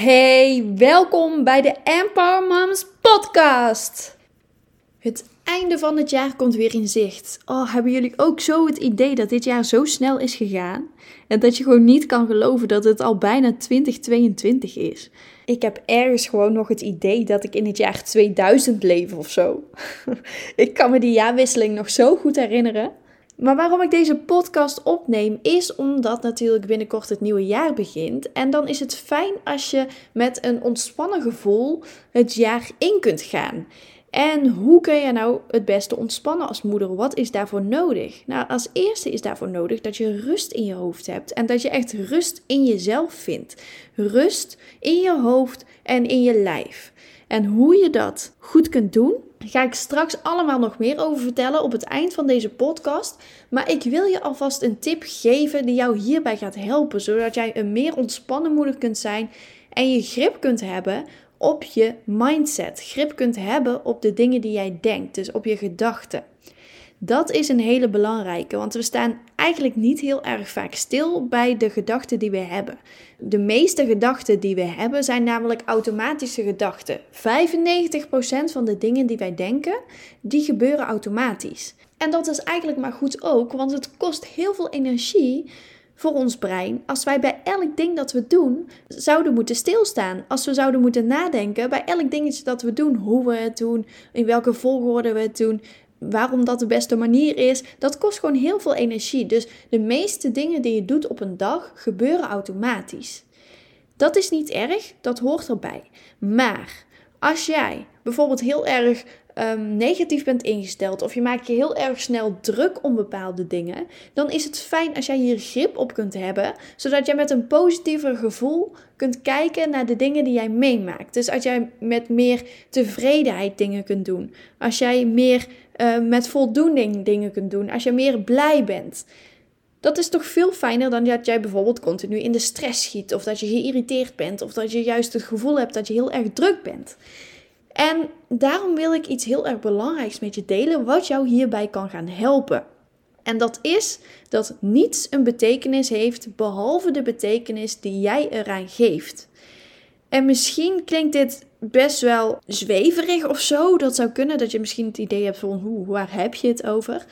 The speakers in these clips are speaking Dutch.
Hey, welkom bij de Empower Moms podcast. Het einde van het jaar komt weer in zicht. Oh, hebben jullie ook zo het idee dat dit jaar zo snel is gegaan? En dat je gewoon niet kan geloven dat het al bijna 2022 is. Ik heb ergens gewoon nog het idee dat ik in het jaar 2000 leef of zo. ik kan me die jaarwisseling nog zo goed herinneren. Maar waarom ik deze podcast opneem, is omdat natuurlijk binnenkort het nieuwe jaar begint. En dan is het fijn als je met een ontspannen gevoel het jaar in kunt gaan. En hoe kun je nou het beste ontspannen als moeder? Wat is daarvoor nodig? Nou, als eerste is daarvoor nodig dat je rust in je hoofd hebt en dat je echt rust in jezelf vindt. Rust in je hoofd en in je lijf. En hoe je dat goed kunt doen, ga ik straks allemaal nog meer over vertellen op het eind van deze podcast. Maar ik wil je alvast een tip geven die jou hierbij gaat helpen, zodat jij een meer ontspannen moeder kunt zijn en je grip kunt hebben op je mindset. Grip kunt hebben op de dingen die jij denkt, dus op je gedachten. Dat is een hele belangrijke, want we staan eigenlijk niet heel erg vaak stil bij de gedachten die we hebben. De meeste gedachten die we hebben zijn namelijk automatische gedachten. 95% van de dingen die wij denken, die gebeuren automatisch. En dat is eigenlijk maar goed ook, want het kost heel veel energie voor ons brein als wij bij elk ding dat we doen zouden moeten stilstaan. Als we zouden moeten nadenken bij elk dingetje dat we doen, hoe we het doen, in welke volgorde we het doen, waarom dat de beste manier is, dat kost gewoon heel veel energie. Dus de meeste dingen die je doet op een dag gebeuren automatisch. Dat is niet erg, dat hoort erbij. Maar als jij bijvoorbeeld heel erg um, negatief bent ingesteld of je maakt je heel erg snel druk om bepaalde dingen, dan is het fijn als jij hier grip op kunt hebben, zodat jij met een positiever gevoel kunt kijken naar de dingen die jij meemaakt. Dus als jij met meer tevredenheid dingen kunt doen, als jij meer uh, met voldoening dingen kunt doen, als je meer blij bent. Dat is toch veel fijner dan dat jij bijvoorbeeld continu in de stress schiet, of dat je geïrriteerd bent, of dat je juist het gevoel hebt dat je heel erg druk bent. En daarom wil ik iets heel erg belangrijks met je delen, wat jou hierbij kan gaan helpen. En dat is dat niets een betekenis heeft behalve de betekenis die jij eraan geeft. En misschien klinkt dit best wel zweverig of zo. Dat zou kunnen dat je misschien het idee hebt van hoe, waar heb je het over?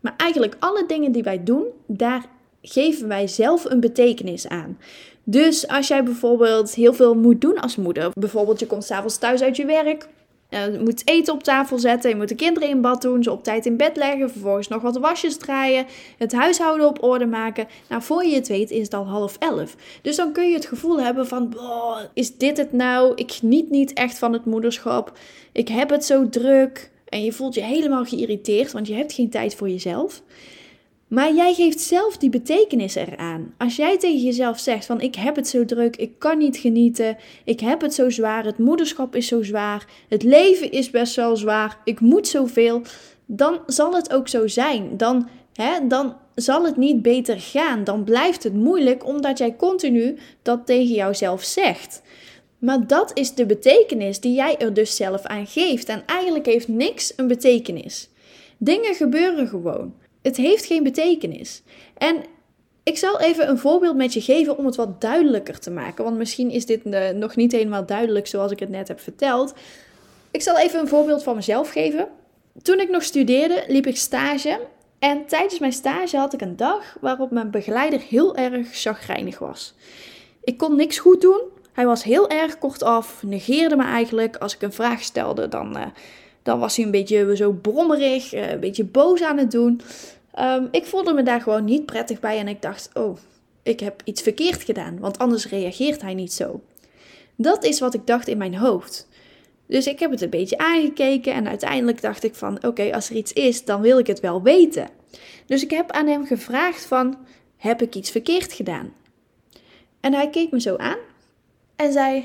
Maar eigenlijk alle dingen die wij doen, daar geven wij zelf een betekenis aan. Dus als jij bijvoorbeeld heel veel moet doen als moeder, bijvoorbeeld je komt s'avonds thuis uit je werk, je moet eten op tafel zetten, je moet de kinderen in bad doen, ze op tijd in bed leggen, vervolgens nog wat wasjes draaien, het huishouden op orde maken. Nou, voor je het weet is het al half elf. Dus dan kun je het gevoel hebben van, is dit het nou? Ik geniet niet echt van het moederschap. Ik heb het zo druk. En je voelt je helemaal geïrriteerd, want je hebt geen tijd voor jezelf. Maar jij geeft zelf die betekenis eraan. Als jij tegen jezelf zegt van ik heb het zo druk, ik kan niet genieten, ik heb het zo zwaar, het moederschap is zo zwaar, het leven is best wel zwaar, ik moet zoveel, dan zal het ook zo zijn. Dan, hè, dan zal het niet beter gaan. Dan blijft het moeilijk omdat jij continu dat tegen jouzelf zegt. Maar dat is de betekenis die jij er dus zelf aan geeft. En eigenlijk heeft niks een betekenis. Dingen gebeuren gewoon. Het heeft geen betekenis. En ik zal even een voorbeeld met je geven om het wat duidelijker te maken. Want misschien is dit uh, nog niet helemaal duidelijk zoals ik het net heb verteld. Ik zal even een voorbeeld van mezelf geven. Toen ik nog studeerde, liep ik stage. En tijdens mijn stage had ik een dag waarop mijn begeleider heel erg chagrijnig was. Ik kon niks goed doen. Hij was heel erg kortaf, negeerde me eigenlijk. Als ik een vraag stelde, dan, uh, dan was hij een beetje zo brommerig, uh, een beetje boos aan het doen. Um, ik voelde me daar gewoon niet prettig bij en ik dacht, oh, ik heb iets verkeerd gedaan, want anders reageert hij niet zo. Dat is wat ik dacht in mijn hoofd. Dus ik heb het een beetje aangekeken en uiteindelijk dacht ik van, oké, als er iets is, dan wil ik het wel weten. Dus ik heb aan hem gevraagd van, heb ik iets verkeerd gedaan? En hij keek me zo aan en zei,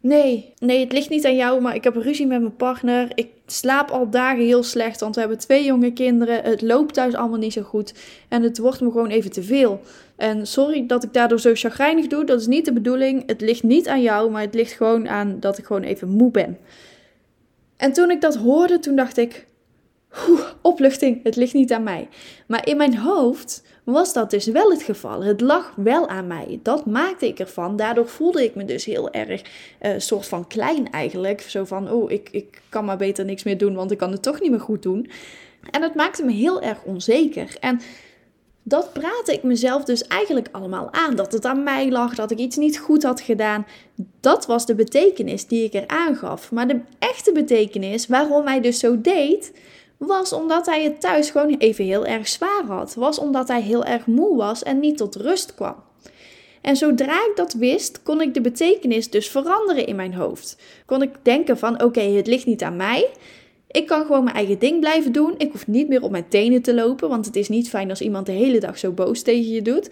Nee, nee, het ligt niet aan jou, maar ik heb ruzie met mijn partner. Ik slaap al dagen heel slecht, want we hebben twee jonge kinderen. Het loopt thuis allemaal niet zo goed. En het wordt me gewoon even te veel. En sorry dat ik daardoor zo chagrijnig doe, dat is niet de bedoeling. Het ligt niet aan jou, maar het ligt gewoon aan dat ik gewoon even moe ben. En toen ik dat hoorde, toen dacht ik, opluchting, het ligt niet aan mij. Maar in mijn hoofd was dat dus wel het geval. Het lag wel aan mij. Dat maakte ik ervan. Daardoor voelde ik me dus heel erg uh, soort van klein eigenlijk. Zo van, oh, ik, ik kan maar beter niks meer doen, want ik kan het toch niet meer goed doen. En dat maakte me heel erg onzeker. En dat praatte ik mezelf dus eigenlijk allemaal aan. Dat het aan mij lag, dat ik iets niet goed had gedaan. Dat was de betekenis die ik er aangaf. Maar de echte betekenis waarom hij dus zo deed, was omdat hij het thuis gewoon even heel erg zwaar had. Was omdat hij heel erg moe was en niet tot rust kwam. En zodra ik dat wist, kon ik de betekenis dus veranderen in mijn hoofd. Kon ik denken van oké, het ligt niet aan mij. Ik kan gewoon mijn eigen ding blijven doen. Ik hoef niet meer op mijn tenen te lopen, want het is niet fijn als iemand de hele dag zo boos tegen je doet.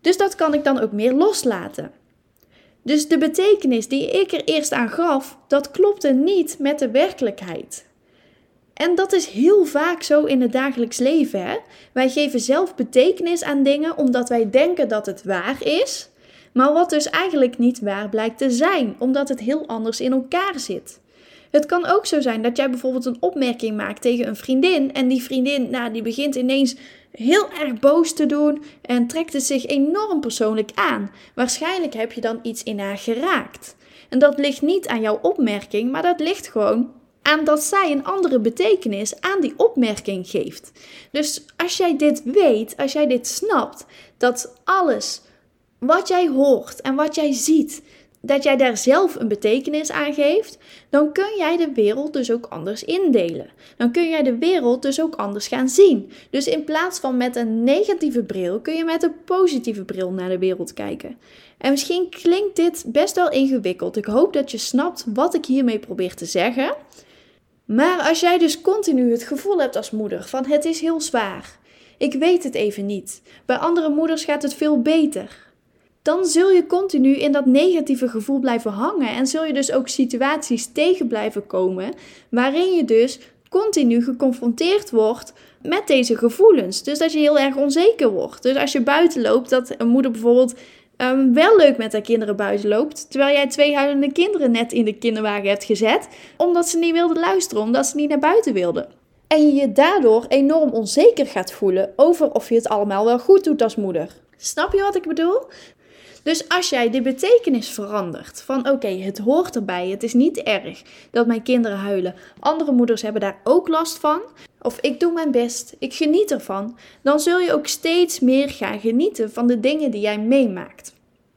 Dus dat kan ik dan ook meer loslaten. Dus de betekenis die ik er eerst aan gaf, dat klopte niet met de werkelijkheid. En dat is heel vaak zo in het dagelijks leven. Hè? Wij geven zelf betekenis aan dingen omdat wij denken dat het waar is, maar wat dus eigenlijk niet waar blijkt te zijn, omdat het heel anders in elkaar zit. Het kan ook zo zijn dat jij bijvoorbeeld een opmerking maakt tegen een vriendin en die vriendin, nou, die begint ineens heel erg boos te doen en trekt het zich enorm persoonlijk aan. Waarschijnlijk heb je dan iets in haar geraakt. En dat ligt niet aan jouw opmerking, maar dat ligt gewoon aan dat zij een andere betekenis aan die opmerking geeft. Dus als jij dit weet, als jij dit snapt, dat alles wat jij hoort en wat jij ziet, dat jij daar zelf een betekenis aan geeft, dan kun jij de wereld dus ook anders indelen. Dan kun jij de wereld dus ook anders gaan zien. Dus in plaats van met een negatieve bril, kun je met een positieve bril naar de wereld kijken. En misschien klinkt dit best wel ingewikkeld. Ik hoop dat je snapt wat ik hiermee probeer te zeggen. Maar als jij dus continu het gevoel hebt als moeder van het is heel zwaar, ik weet het even niet, bij andere moeders gaat het veel beter, dan zul je continu in dat negatieve gevoel blijven hangen en zul je dus ook situaties tegen blijven komen waarin je dus continu geconfronteerd wordt met deze gevoelens. Dus dat je heel erg onzeker wordt. Dus als je buiten loopt, dat een moeder bijvoorbeeld um, wel leuk met haar kinderen buiten loopt. Terwijl jij twee huilende kinderen net in de kinderwagen hebt gezet. Omdat ze niet wilden luisteren, omdat ze niet naar buiten wilden. En je je daardoor enorm onzeker gaat voelen over of je het allemaal wel goed doet als moeder. Snap je wat ik bedoel? Dus als jij de betekenis verandert van oké, het hoort erbij, het is niet erg dat mijn kinderen huilen. Andere moeders hebben daar ook last van. Of ik doe mijn best, ik geniet ervan. Dan zul je ook steeds meer gaan genieten van de dingen die jij meemaakt.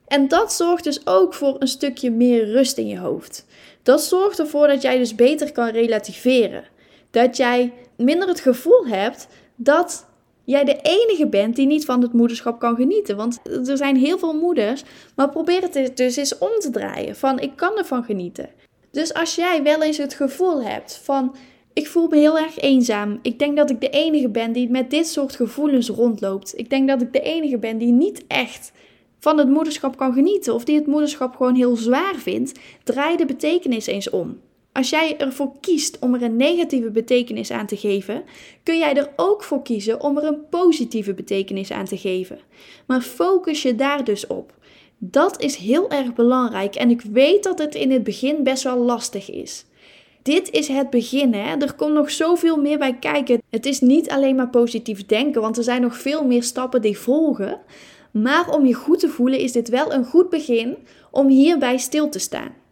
En dat zorgt dus ook voor een stukje meer rust in je hoofd. Dat zorgt ervoor dat jij dus beter kan relativeren. Dat jij minder het gevoel hebt dat jij de enige bent die niet van het moederschap kan genieten. Want er zijn heel veel moeders, maar probeer het dus eens om te draaien. Van ik kan ervan genieten. Dus als jij wel eens het gevoel hebt van ik voel me heel erg eenzaam. Ik denk dat ik de enige ben die met dit soort gevoelens rondloopt. Ik denk dat ik de enige ben die niet echt van het moederschap kan genieten of die het moederschap gewoon heel zwaar vindt. Draai de betekenis eens om. Als jij ervoor kiest om er een negatieve betekenis aan te geven, kun jij er ook voor kiezen om er een positieve betekenis aan te geven. Maar focus je daar dus op. Dat is heel erg belangrijk en ik weet dat het in het begin best wel lastig is. Dit is het begin, hè? Er komt nog zoveel meer bij kijken. Het is niet alleen maar positief denken, want er zijn nog veel meer stappen die volgen. Maar om je goed te voelen is dit wel een goed begin om hierbij stil te staan.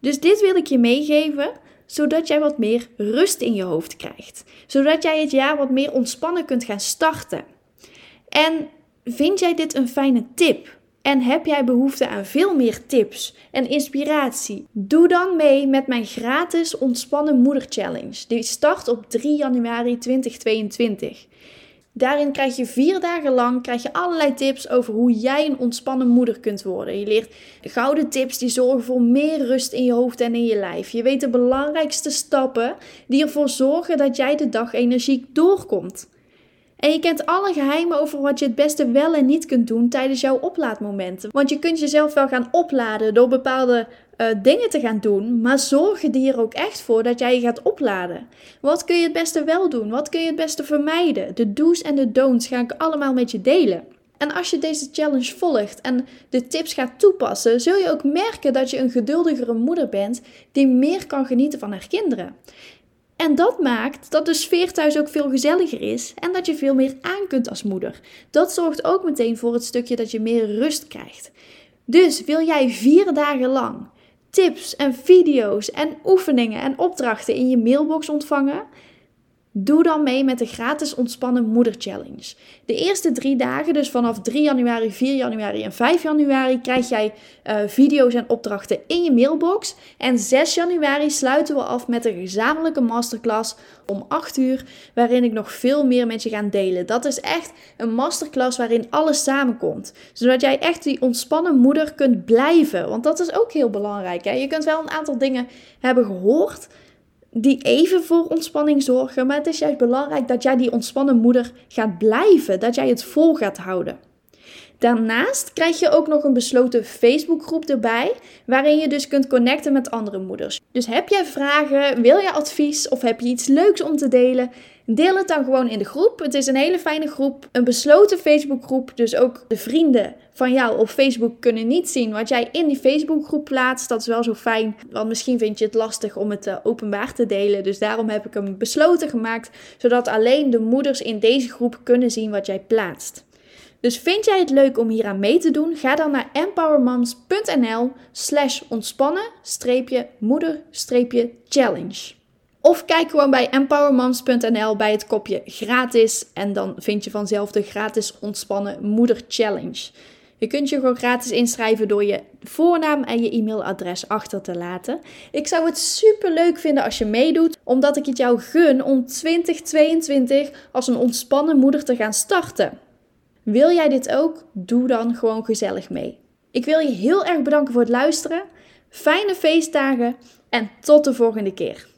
Dus dit wil ik je meegeven, zodat jij wat meer rust in je hoofd krijgt. Zodat jij het jaar wat meer ontspannen kunt gaan starten. En vind jij dit een fijne tip? En heb jij behoefte aan veel meer tips en inspiratie? Doe dan mee met mijn gratis Ontspannen Moeder Challenge. Die start op 3 januari 2022. Daarin krijg je vier dagen lang krijg je allerlei tips over hoe jij een ontspannen moeder kunt worden. Je leert gouden tips die zorgen voor meer rust in je hoofd en in je lijf. Je weet de belangrijkste stappen die ervoor zorgen dat jij de dag energiek doorkomt. En je kent alle geheimen over wat je het beste wel en niet kunt doen tijdens jouw oplaadmomenten. Want je kunt jezelf wel gaan opladen door bepaalde uh, dingen te gaan doen, maar zorg er ook echt voor dat jij je gaat opladen. Wat kun je het beste wel doen? Wat kun je het beste vermijden? De do's en de don'ts ga ik allemaal met je delen. En als je deze challenge volgt en de tips gaat toepassen, zul je ook merken dat je een geduldigere moeder bent die meer kan genieten van haar kinderen. En dat maakt dat de sfeer thuis ook veel gezelliger is en dat je veel meer aan kunt als moeder. Dat zorgt ook meteen voor het stukje dat je meer rust krijgt. Dus wil jij vier dagen lang tips en video's en oefeningen en opdrachten in je mailbox ontvangen? Doe dan mee met de gratis ontspannen moeder challenge. De eerste drie dagen, dus vanaf 3 januari, 4 januari en 5 januari, krijg jij uh, video's en opdrachten in je mailbox. En 6 januari sluiten we af met een gezamenlijke masterclass om 8 uur, waarin ik nog veel meer met je ga delen. Dat is echt een masterclass waarin alles samenkomt. Zodat jij echt die ontspannen moeder kunt blijven. Want dat is ook heel belangrijk. Hè? Je kunt wel een aantal dingen hebben gehoord die even voor ontspanning zorgen. Maar het is juist belangrijk dat jij die ontspannen moeder gaat blijven. Dat jij het vol gaat houden. Daarnaast krijg je ook nog een besloten Facebookgroep erbij, waarin je dus kunt connecten met andere moeders. Dus heb jij vragen, wil je advies of heb je iets leuks om te delen? Deel het dan gewoon in de groep. Het is een hele fijne groep, een besloten Facebookgroep, dus ook de vrienden van jou op Facebook kunnen niet zien wat jij in die Facebookgroep plaatst. Dat is wel zo fijn, want misschien vind je het lastig om het uh, openbaar te delen. Dus daarom heb ik hem besloten gemaakt, zodat alleen de moeders in deze groep kunnen zien wat jij plaatst. Dus vind jij het leuk om hier aan mee te doen? Ga dan naar empowermoms.nl slash ontspannen-moeder-challenge. Of kijk gewoon bij empowermoms.nl bij het kopje gratis en dan vind je vanzelf de gratis ontspannen moeder challenge. Je kunt je gewoon gratis inschrijven door je voornaam en je e-mailadres achter te laten. Ik zou het super leuk vinden als je meedoet, omdat ik het jou gun om 2022 als een ontspannen moeder te gaan starten. Wil jij dit ook? Doe dan gewoon gezellig mee. Ik wil je heel erg bedanken voor het luisteren. Fijne feestdagen en tot de volgende keer.